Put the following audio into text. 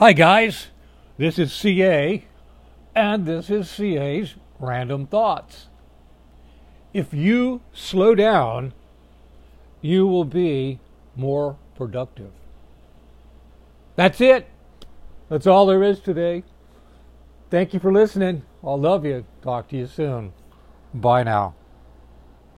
Hi, guys. This is CA, and this is CA's Random Thoughts. If you slow down, you will be more productive. That's it. That's all there is today. Thank you for listening. I love you. Talk to you soon. Bye now.